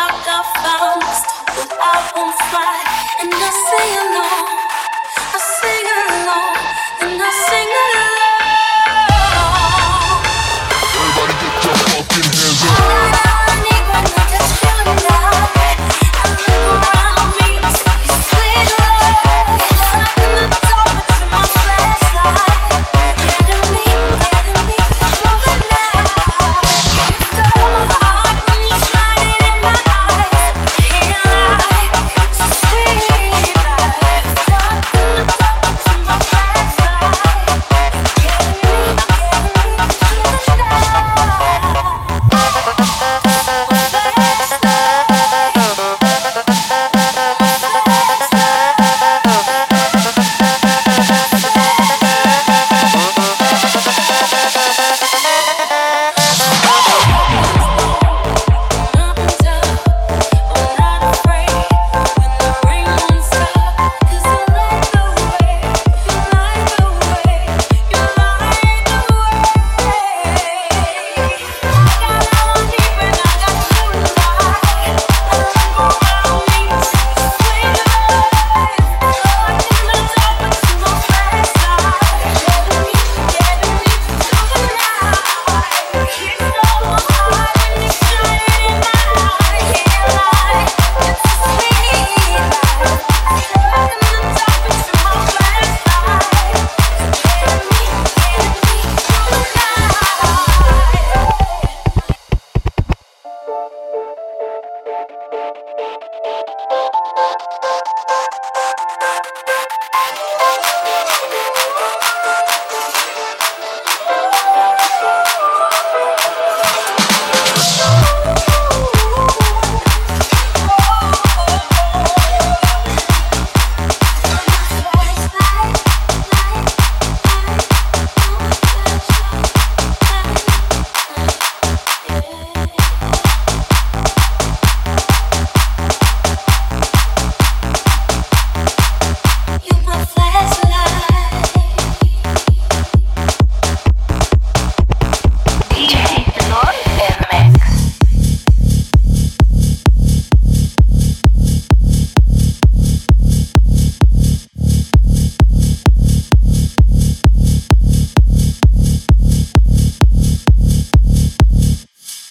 dark I found, but I won't fly, and I say alone. Thank you.